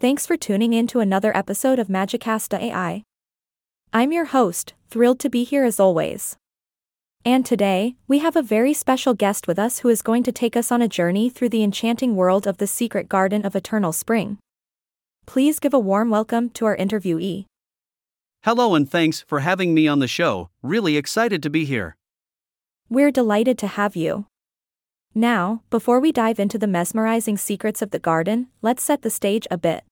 Thanks for tuning in to another episode of Magicasta AI. I'm your host, thrilled to be here as always. And today, we have a very special guest with us who is going to take us on a journey through the enchanting world of the secret garden of eternal spring. Please give a warm welcome to our interviewee. Hello and thanks for having me on the show. Really excited to be here. We're delighted to have you. Now, before we dive into the mesmerizing secrets of the garden, let's set the stage a bit.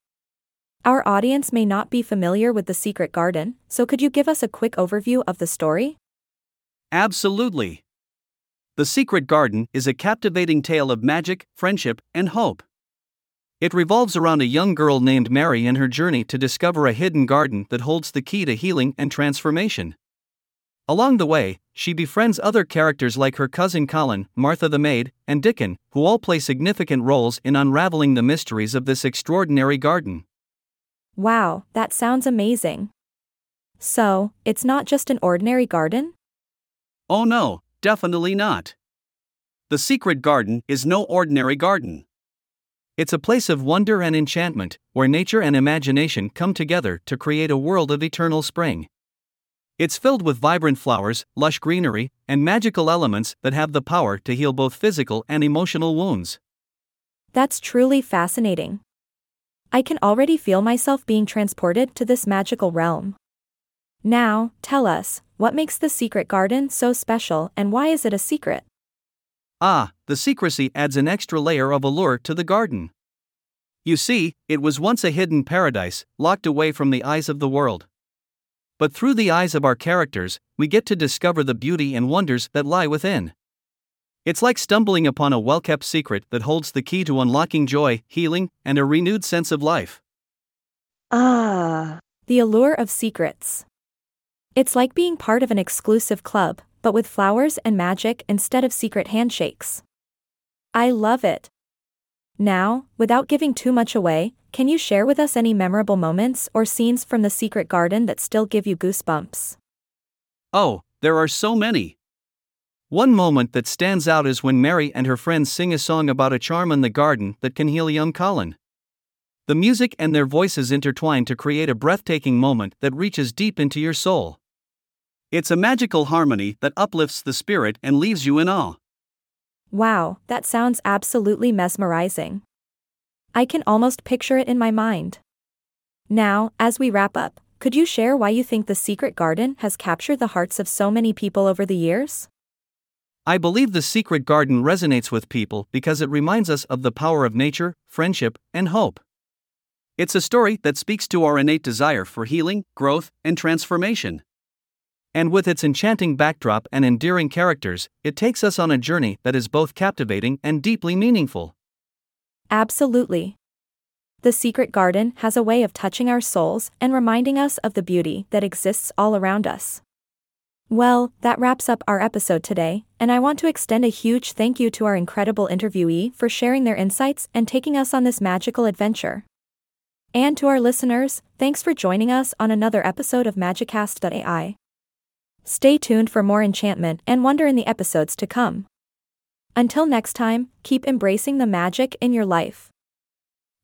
Our audience may not be familiar with the secret garden, so could you give us a quick overview of the story? Absolutely. The Secret Garden is a captivating tale of magic, friendship, and hope. It revolves around a young girl named Mary and her journey to discover a hidden garden that holds the key to healing and transformation. Along the way, she befriends other characters like her cousin Colin, Martha the maid, and Dickon, who all play significant roles in unraveling the mysteries of this extraordinary garden. Wow, that sounds amazing. So, it's not just an ordinary garden? Oh no, definitely not. The Secret Garden is no ordinary garden. It's a place of wonder and enchantment, where nature and imagination come together to create a world of eternal spring. It's filled with vibrant flowers, lush greenery, and magical elements that have the power to heal both physical and emotional wounds. That's truly fascinating. I can already feel myself being transported to this magical realm. Now, tell us, what makes the secret garden so special and why is it a secret? Ah, the secrecy adds an extra layer of allure to the garden. You see, it was once a hidden paradise, locked away from the eyes of the world. But through the eyes of our characters, we get to discover the beauty and wonders that lie within. It's like stumbling upon a well kept secret that holds the key to unlocking joy, healing, and a renewed sense of life. Ah, the allure of secrets. It's like being part of an exclusive club, but with flowers and magic instead of secret handshakes. I love it. Now, without giving too much away, can you share with us any memorable moments or scenes from the secret garden that still give you goosebumps? Oh, there are so many. One moment that stands out is when Mary and her friends sing a song about a charm in the garden that can heal young Colin. The music and their voices intertwine to create a breathtaking moment that reaches deep into your soul. It's a magical harmony that uplifts the spirit and leaves you in awe. Wow, that sounds absolutely mesmerizing. I can almost picture it in my mind. Now, as we wrap up, could you share why you think the secret garden has captured the hearts of so many people over the years? I believe the secret garden resonates with people because it reminds us of the power of nature, friendship, and hope. It's a story that speaks to our innate desire for healing, growth, and transformation. And with its enchanting backdrop and endearing characters, it takes us on a journey that is both captivating and deeply meaningful. Absolutely. The secret garden has a way of touching our souls and reminding us of the beauty that exists all around us. Well, that wraps up our episode today, and I want to extend a huge thank you to our incredible interviewee for sharing their insights and taking us on this magical adventure. And to our listeners, thanks for joining us on another episode of Magicast.ai. Stay tuned for more enchantment and wonder in the episodes to come. Until next time, keep embracing the magic in your life.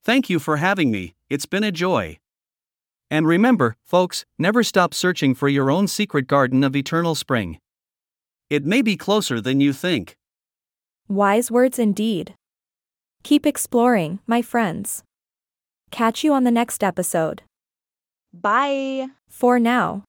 Thank you for having me, it's been a joy. And remember, folks, never stop searching for your own secret garden of eternal spring. It may be closer than you think. Wise words indeed. Keep exploring, my friends. Catch you on the next episode. Bye. For now.